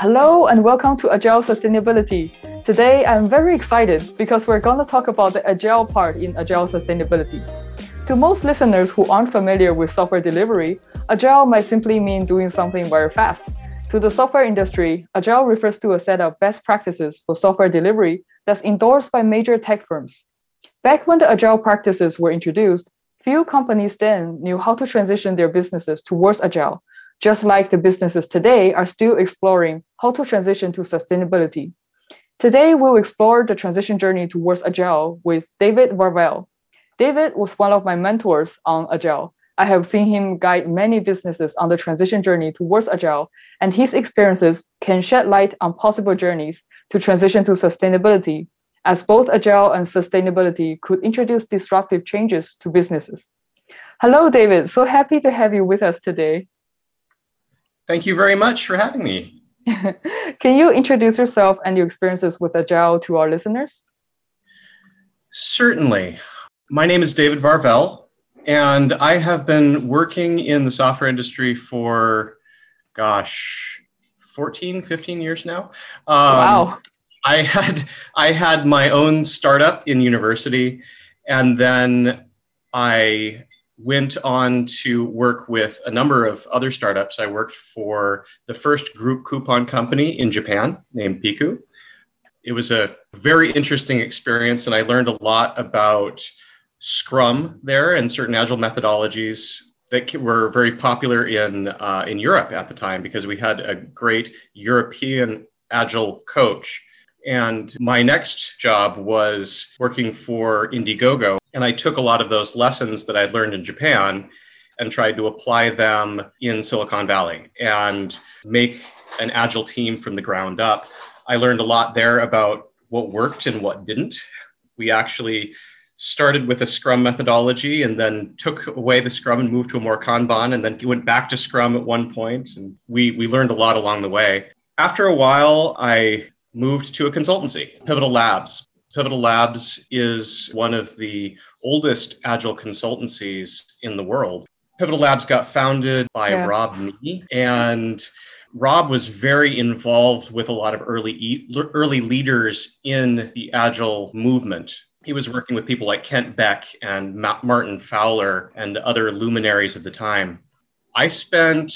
Hello and welcome to Agile Sustainability. Today I'm very excited because we're going to talk about the Agile part in Agile Sustainability. To most listeners who aren't familiar with software delivery, Agile might simply mean doing something very fast. To the software industry, Agile refers to a set of best practices for software delivery that's endorsed by major tech firms. Back when the Agile practices were introduced, few companies then knew how to transition their businesses towards Agile just like the businesses today are still exploring how to transition to sustainability. Today, we'll explore the transition journey towards Agile with David Varvel. David was one of my mentors on Agile. I have seen him guide many businesses on the transition journey towards Agile, and his experiences can shed light on possible journeys to transition to sustainability, as both Agile and sustainability could introduce disruptive changes to businesses. Hello, David. So happy to have you with us today. Thank you very much for having me. Can you introduce yourself and your experiences with Agile to our listeners? Certainly. My name is David Varvel, and I have been working in the software industry for, gosh, 14, 15 years now. Um, wow. I had I had my own startup in university, and then I went on to work with a number of other startups. I worked for the first group coupon company in Japan named Piku. It was a very interesting experience, and I learned a lot about Scrum there and certain agile methodologies that were very popular in uh, in Europe at the time because we had a great European agile coach. And my next job was working for Indiegogo, and I took a lot of those lessons that I'd learned in Japan and tried to apply them in Silicon Valley and make an agile team from the ground up. I learned a lot there about what worked and what didn't. We actually started with a Scrum methodology and then took away the Scrum and moved to a more Kanban and then went back to Scrum at one point. And we, we learned a lot along the way. After a while, I moved to a consultancy, Pivotal Labs. Pivotal Labs is one of the oldest agile consultancies in the world. Pivotal Labs got founded by yeah. Rob Mee, and Rob was very involved with a lot of early early leaders in the agile movement. He was working with people like Kent Beck and Martin Fowler and other luminaries of the time. I spent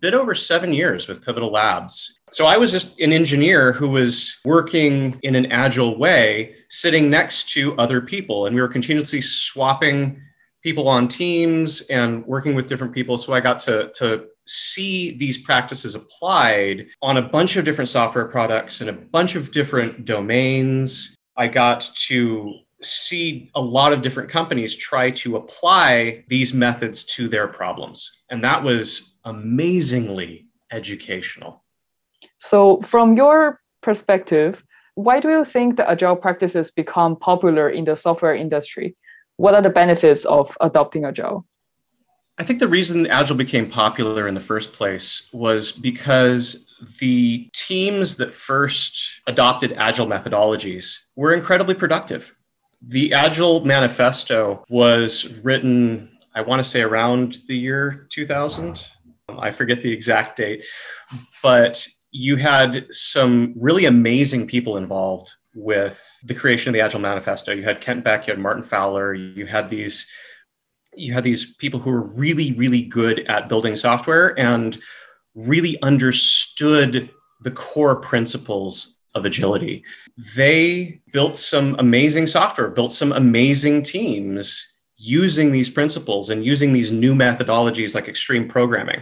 bit over seven years with Pivotal Labs, so I was just an engineer who was working in an agile way, sitting next to other people. And we were continuously swapping people on teams and working with different people. So I got to, to see these practices applied on a bunch of different software products and a bunch of different domains. I got to see a lot of different companies try to apply these methods to their problems. And that was amazingly educational. So, from your perspective, why do you think the agile practices become popular in the software industry? What are the benefits of adopting agile? I think the reason agile became popular in the first place was because the teams that first adopted agile methodologies were incredibly productive. The Agile Manifesto was written, I want to say, around the year 2000. I forget the exact date, but you had some really amazing people involved with the creation of the Agile Manifesto. You had Kent Beck, you had Martin Fowler, you had these you had these people who were really, really good at building software and really understood the core principles of agility. They built some amazing software, built some amazing teams using these principles and using these new methodologies like extreme programming.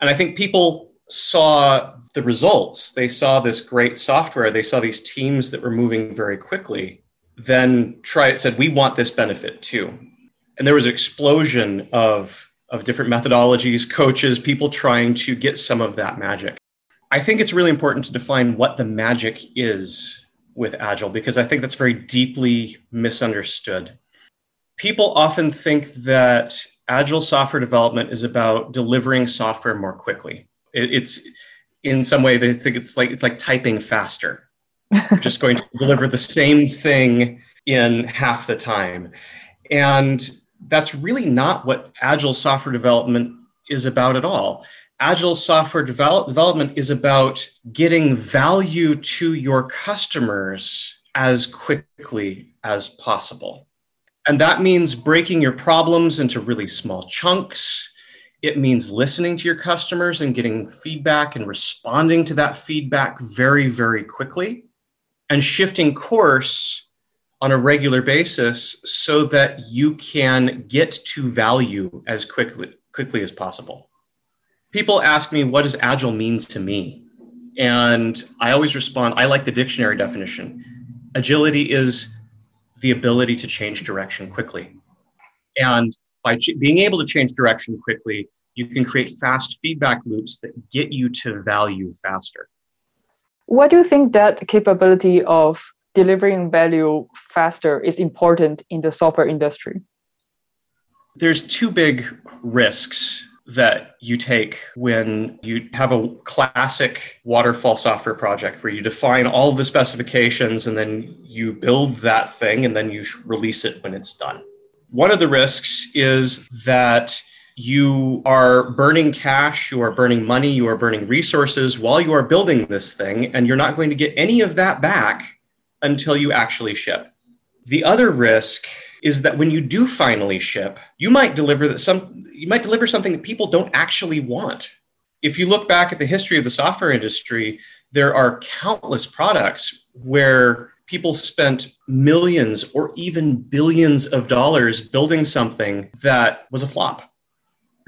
And I think people saw the results, they saw this great software, they saw these teams that were moving very quickly, then tried said, we want this benefit too. And there was an explosion of, of different methodologies, coaches, people trying to get some of that magic. I think it's really important to define what the magic is with Agile because I think that's very deeply misunderstood. People often think that Agile software development is about delivering software more quickly. It's in some way they think it's like it's like typing faster. just going to deliver the same thing in half the time. And that's really not what agile software development is about at all. Agile software develop- development is about getting value to your customers as quickly as possible. And that means breaking your problems into really small chunks. It means listening to your customers and getting feedback and responding to that feedback very, very quickly and shifting course on a regular basis so that you can get to value as quickly, quickly as possible. People ask me, what does agile means to me? And I always respond, I like the dictionary definition. Agility is the ability to change direction quickly. And by ch- being able to change direction quickly, you can create fast feedback loops that get you to value faster. What do you think that capability of delivering value faster is important in the software industry? There's two big risks that you take when you have a classic waterfall software project where you define all the specifications and then you build that thing and then you release it when it's done. One of the risks is that you are burning cash, you are burning money, you are burning resources while you are building this thing, and you're not going to get any of that back until you actually ship. The other risk is that when you do finally ship, you might deliver that some you might deliver something that people don't actually want. If you look back at the history of the software industry, there are countless products where people spent millions or even billions of dollars building something that was a flop.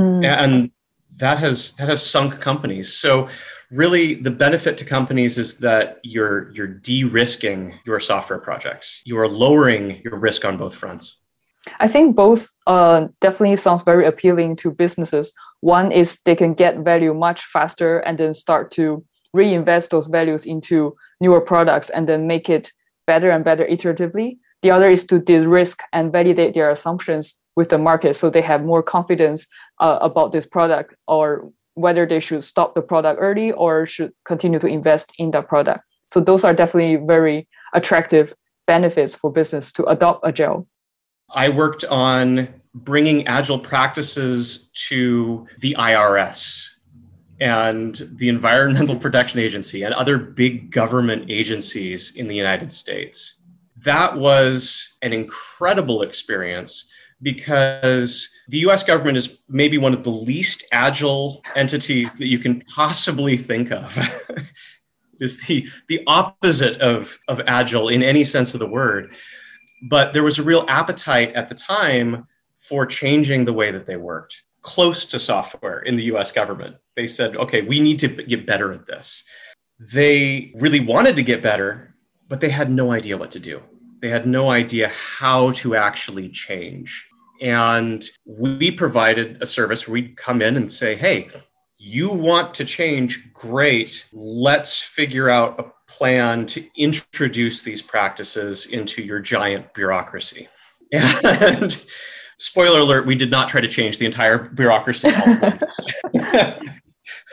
Mm. And that has that has sunk companies. So really the benefit to companies is that you're you're de-risking your software projects. You are lowering your risk on both fronts. I think both uh, definitely sounds very appealing to businesses. One is they can get value much faster and then start to reinvest those values into newer products and then make it better and better iteratively. The other is to de-risk and validate their assumptions with the market so they have more confidence uh, about this product or whether they should stop the product early or should continue to invest in that product. So those are definitely very attractive benefits for business to adopt agile. I worked on bringing agile practices to the IRS and the Environmental Protection Agency and other big government agencies in the United States. That was an incredible experience because the US government is maybe one of the least agile entities that you can possibly think of. is the, the opposite of, of agile in any sense of the word. But there was a real appetite at the time for changing the way that they worked close to software in the US government. They said, okay, we need to get better at this. They really wanted to get better, but they had no idea what to do. They had no idea how to actually change. And we provided a service where we'd come in and say, hey, you want to change? Great. Let's figure out a plan to introduce these practices into your giant bureaucracy. And spoiler alert, we did not try to change the entire bureaucracy.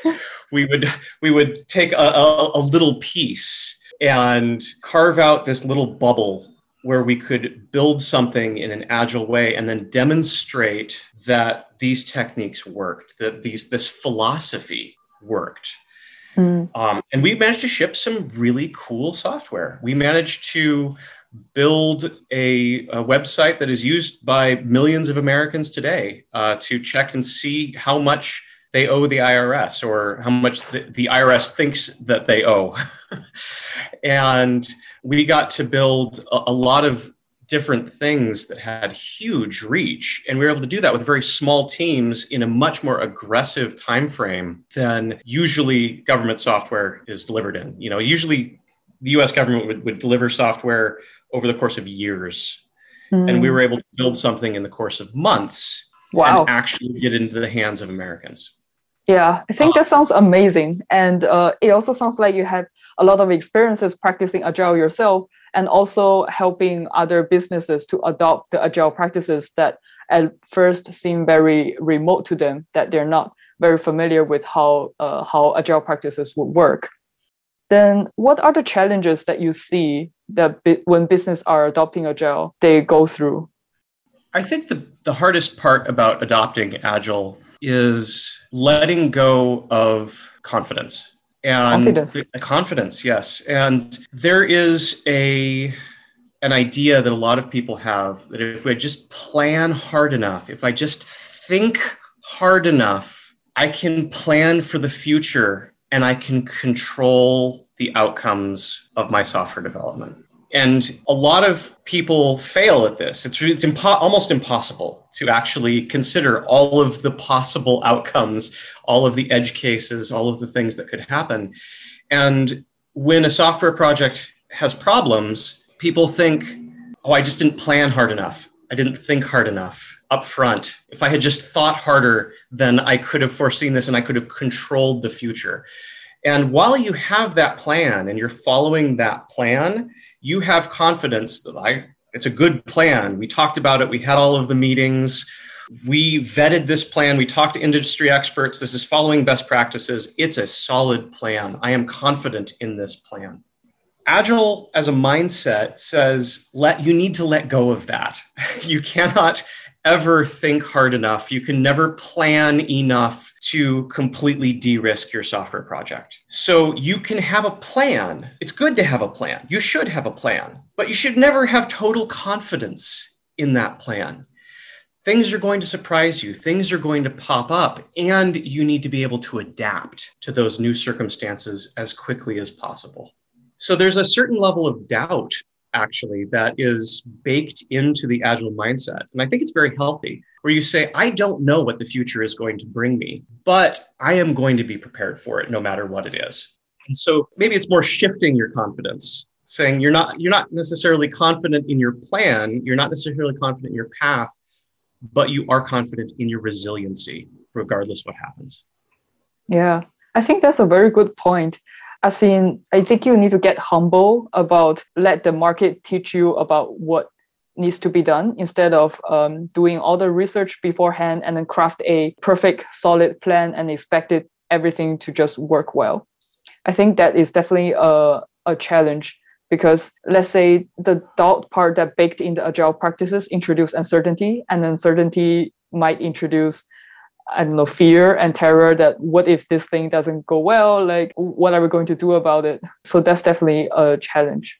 we would we would take a, a, a little piece and carve out this little bubble where we could build something in an agile way and then demonstrate that these techniques worked, that these this philosophy worked. Mm. Um, and we managed to ship some really cool software. We managed to build a, a website that is used by millions of Americans today uh, to check and see how much they owe the IRS or how much the, the IRS thinks that they owe. and we got to build a, a lot of different things that had huge reach and we were able to do that with very small teams in a much more aggressive time frame than usually government software is delivered in you know usually the us government would, would deliver software over the course of years mm. and we were able to build something in the course of months wow. and actually get into the hands of americans yeah i think that sounds amazing. And uh, it also sounds like you had a lot of experiences practicing agile yourself and also helping other businesses to adopt the agile practices that at first seem very remote to them that they're not very familiar with how uh, how agile practices would work. Then what are the challenges that you see that when business are adopting agile they go through? I think the, the hardest part about adopting agile is letting go of confidence. And confidence. Confidence yes. And there is a an idea that a lot of people have that if I just plan hard enough if i just think hard enough i can plan for the future and i can control the outcomes of my software development and a lot of people fail at this. It's, it's impo- almost impossible to actually consider all of the possible outcomes, all of the edge cases, all of the things that could happen. And when a software project has problems, people think, oh, I just didn't plan hard enough. I didn't think hard enough up front. If I had just thought harder, then I could have foreseen this and I could have controlled the future. And while you have that plan and you're following that plan, you have confidence that I it's a good plan. We talked about it, we had all of the meetings, we vetted this plan, we talked to industry experts. This is following best practices. It's a solid plan. I am confident in this plan. Agile as a mindset says let you need to let go of that. You cannot ever think hard enough. You can never plan enough to completely de risk your software project. So you can have a plan. It's good to have a plan. You should have a plan, but you should never have total confidence in that plan. Things are going to surprise you, things are going to pop up, and you need to be able to adapt to those new circumstances as quickly as possible. So there's a certain level of doubt actually that is baked into the agile mindset. And I think it's very healthy where you say, I don't know what the future is going to bring me, but I am going to be prepared for it no matter what it is. And so maybe it's more shifting your confidence, saying you're not you're not necessarily confident in your plan, you're not necessarily confident in your path, but you are confident in your resiliency regardless what happens. Yeah. I think that's a very good point as in i think you need to get humble about let the market teach you about what needs to be done instead of um, doing all the research beforehand and then craft a perfect solid plan and expect it everything to just work well. I think that is definitely a, a challenge because let's say the doubt part that baked in the agile practices introduce uncertainty and uncertainty might introduce I don't know, fear and terror that what if this thing doesn't go well? Like, what are we going to do about it? So that's definitely a challenge.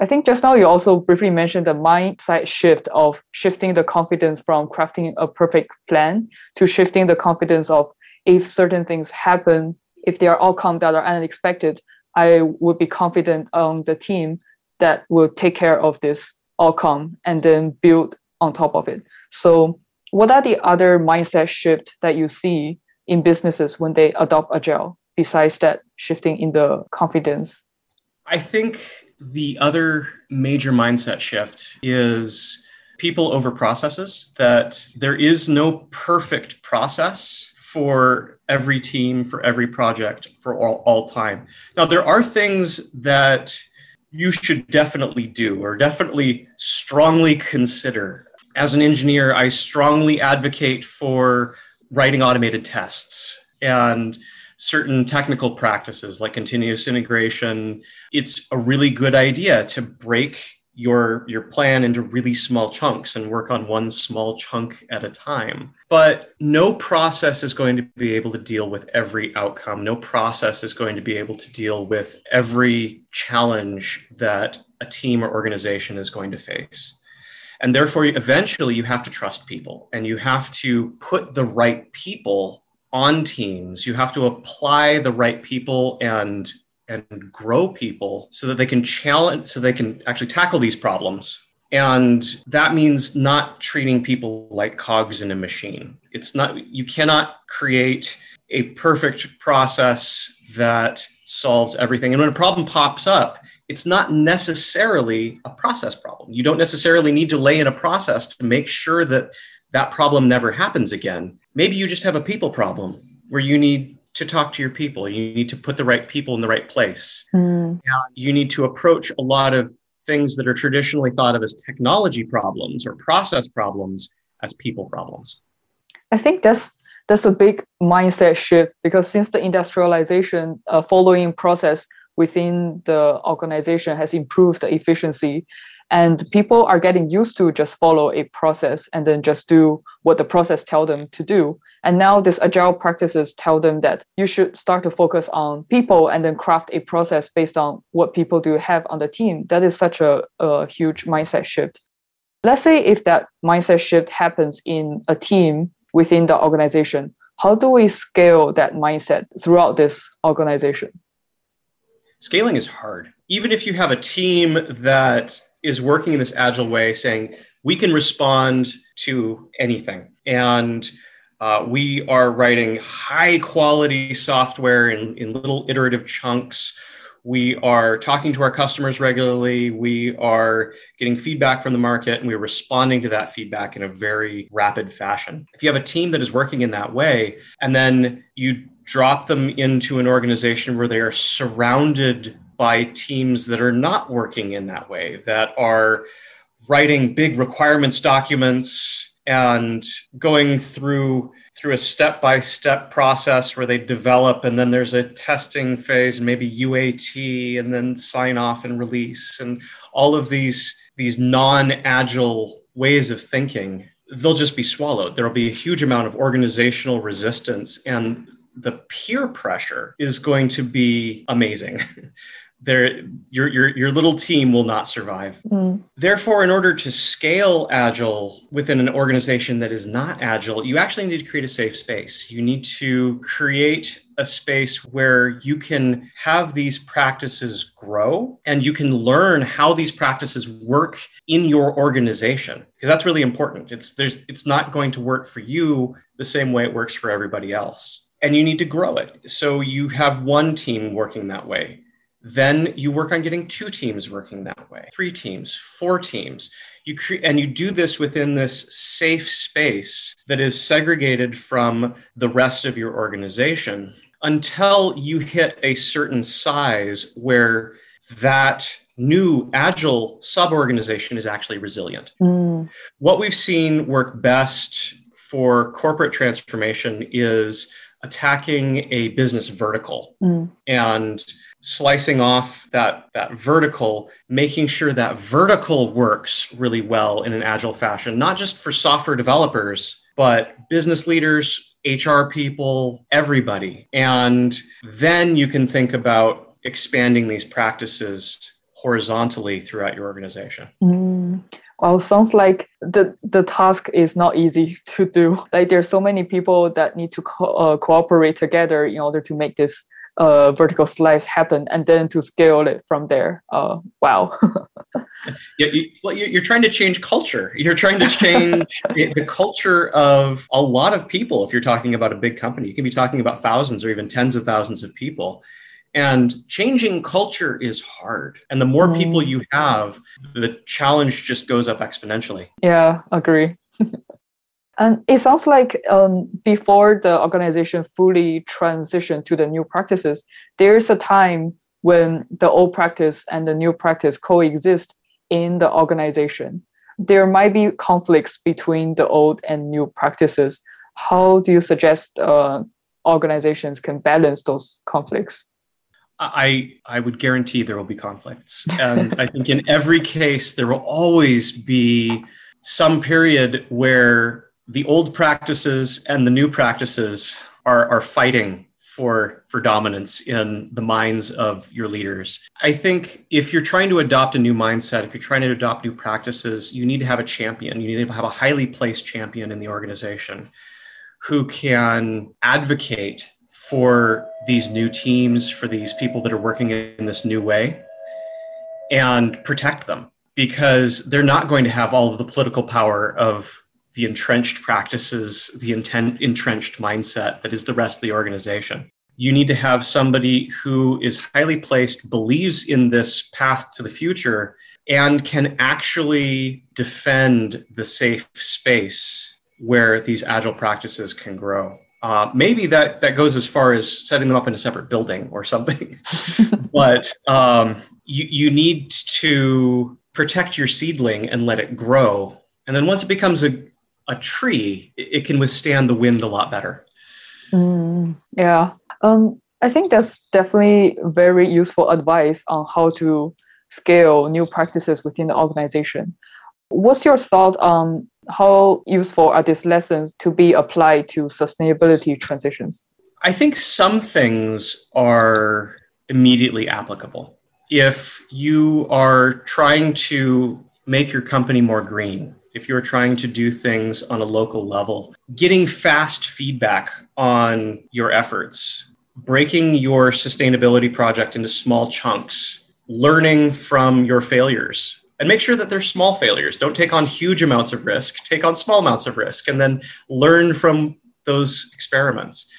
I think just now you also briefly mentioned the mindset shift of shifting the confidence from crafting a perfect plan to shifting the confidence of if certain things happen, if there are outcomes that are unexpected, I would be confident on the team that will take care of this outcome and then build on top of it. So what are the other mindset shift that you see in businesses when they adopt agile besides that shifting in the confidence? I think the other major mindset shift is people over processes that there is no perfect process for every team for every project for all, all time. Now there are things that you should definitely do or definitely strongly consider as an engineer, I strongly advocate for writing automated tests and certain technical practices like continuous integration. It's a really good idea to break your your plan into really small chunks and work on one small chunk at a time. But no process is going to be able to deal with every outcome. No process is going to be able to deal with every challenge that a team or organization is going to face and therefore, eventually, you have to trust people and you have to put the right people on teams. You have to apply the right people and and grow people so that they can challenge so they can actually tackle these problems. And that means not treating people like cogs in a machine. It's not you cannot create a perfect process that solves everything. And when a problem pops up it's not necessarily a process problem. You don't necessarily need to lay in a process to make sure that that problem never happens again. Maybe you just have a people problem where you need to talk to your people. You need to put the right people in the right place. Mm. You need to approach a lot of things that are traditionally thought of as technology problems or process problems as people problems. I think that's that's a big mindset shift because since the industrialization uh, following process within the organization has improved the efficiency. And people are getting used to just follow a process and then just do what the process tell them to do. And now these agile practices tell them that you should start to focus on people and then craft a process based on what people do have on the team. That is such a, a huge mindset shift. Let's say if that mindset shift happens in a team within the organization how do we scale that mindset throughout this organization scaling is hard even if you have a team that is working in this agile way, saying we can respond to anything. And uh, we are writing high quality software in, in little iterative chunks. We are talking to our customers regularly. We are getting feedback from the market and we're responding to that feedback in a very rapid fashion. If you have a team that is working in that way, and then you drop them into an organization where they are surrounded by teams that are not working in that way, that are writing big requirements documents and going through through a step-by-step process where they develop and then there's a testing phase maybe UAT and then sign off and release and all of these these non-agile ways of thinking they'll just be swallowed. There'll be a huge amount of organizational resistance and the peer pressure is going to be amazing there your, your your little team will not survive. Mm. therefore in order to scale agile within an organization that is not agile you actually need to create a safe space. You need to create a space where you can have these practices grow and you can learn how these practices work in your organization because that's really important. It's there's it's not going to work for you the same way it works for everybody else. And you need to grow it. So you have one team working that way then you work on getting two teams working that way, three teams, four teams. You cre- and you do this within this safe space that is segregated from the rest of your organization until you hit a certain size where that new agile sub-organization is actually resilient. Mm. What we've seen work best for corporate transformation is attacking a business vertical mm. and slicing off that that vertical making sure that vertical works really well in an agile fashion not just for software developers but business leaders hr people everybody and then you can think about expanding these practices horizontally throughout your organization mm. Well, sounds like the the task is not easy to do. Like there's so many people that need to co- uh, cooperate together in order to make this uh, vertical slice happen and then to scale it from there. Uh, wow. yeah, you, well, you're trying to change culture. You're trying to change the culture of a lot of people. If you're talking about a big company, you can be talking about thousands or even tens of thousands of people. And changing culture is hard. And the more mm. people you have, the challenge just goes up exponentially. Yeah, agree. And it sounds like um, before the organization fully transitioned to the new practices, there's a time when the old practice and the new practice coexist in the organization. There might be conflicts between the old and new practices. How do you suggest uh, organizations can balance those conflicts? I I would guarantee there will be conflicts, and I think in every case there will always be some period where the old practices and the new practices are, are fighting for, for dominance in the minds of your leaders. I think if you're trying to adopt a new mindset, if you're trying to adopt new practices, you need to have a champion. You need to have a highly placed champion in the organization who can advocate for these new teams, for these people that are working in this new way, and protect them because they're not going to have all of the political power of the entrenched practices, the intent, entrenched mindset that is the rest of the organization. You need to have somebody who is highly placed, believes in this path to the future, and can actually defend the safe space where these agile practices can grow. Uh, maybe that that goes as far as setting them up in a separate building or something. but um, you you need to protect your seedling and let it grow. And then once it becomes a, a tree, it can withstand the wind a lot better. Mm, yeah. Um, I think that's definitely very useful advice on how to scale new practices within the organization. What's your thought on how useful are these lessons to be applied to sustainability transitions? I think some things are immediately applicable. If you are trying to make your company more green, if you're trying to do things on a local level, getting fast feedback on your efforts, breaking your sustainability project into small chunks, learning from your failures, and make sure that they're small failures. Don't take on huge amounts of risk, take on small amounts of risk, and then learn from those experiments.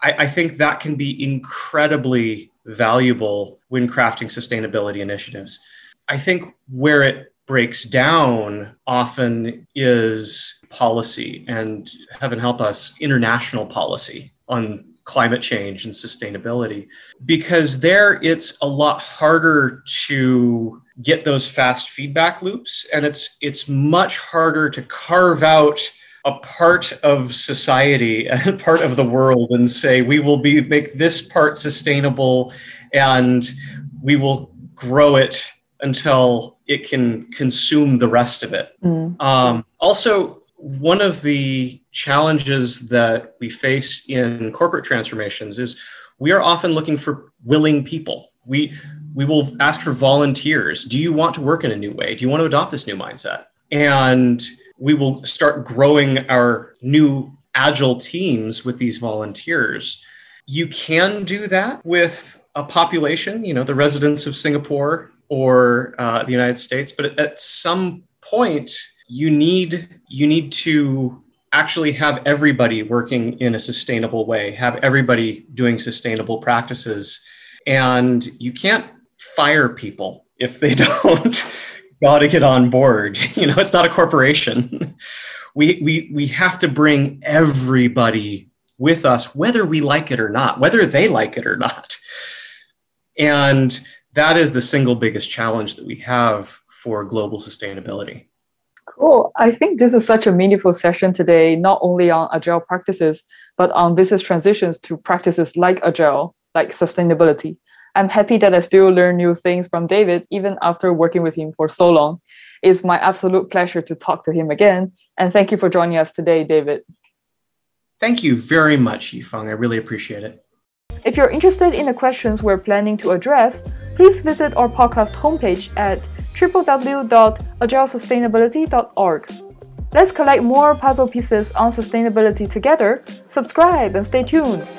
I, I think that can be incredibly valuable when crafting sustainability initiatives. I think where it breaks down often is policy and heaven help us international policy on climate change and sustainability because there it's a lot harder to get those fast feedback loops and it's it's much harder to carve out a part of society a part of the world and say we will be make this part sustainable and we will grow it until it can consume the rest of it mm. um, also one of the challenges that we face in corporate transformations is we are often looking for willing people. We we will ask for volunteers. Do you want to work in a new way? Do you want to adopt this new mindset? And we will start growing our new agile teams with these volunteers. You can do that with a population, you know, the residents of Singapore or uh, the United States, but at some point, you need you need to actually have everybody working in a sustainable way have everybody doing sustainable practices. And you can't fire people if they don't got to get on board. You know it's not a corporation. We we we have to bring everybody with us whether we like it or not whether they like it or not. And that is the single biggest challenge that we have for global sustainability Cool. I think this is such a meaningful session today, not only on agile practices, but on business transitions to practices like agile, like sustainability. I'm happy that I still learn new things from David, even after working with him for so long. It's my absolute pleasure to talk to him again. And thank you for joining us today, David. Thank you very much, Yifeng. I really appreciate it. If you're interested in the questions we're planning to address, please visit our podcast homepage at www.agilesustainability.org. Let's collect more puzzle pieces on sustainability together. Subscribe and stay tuned.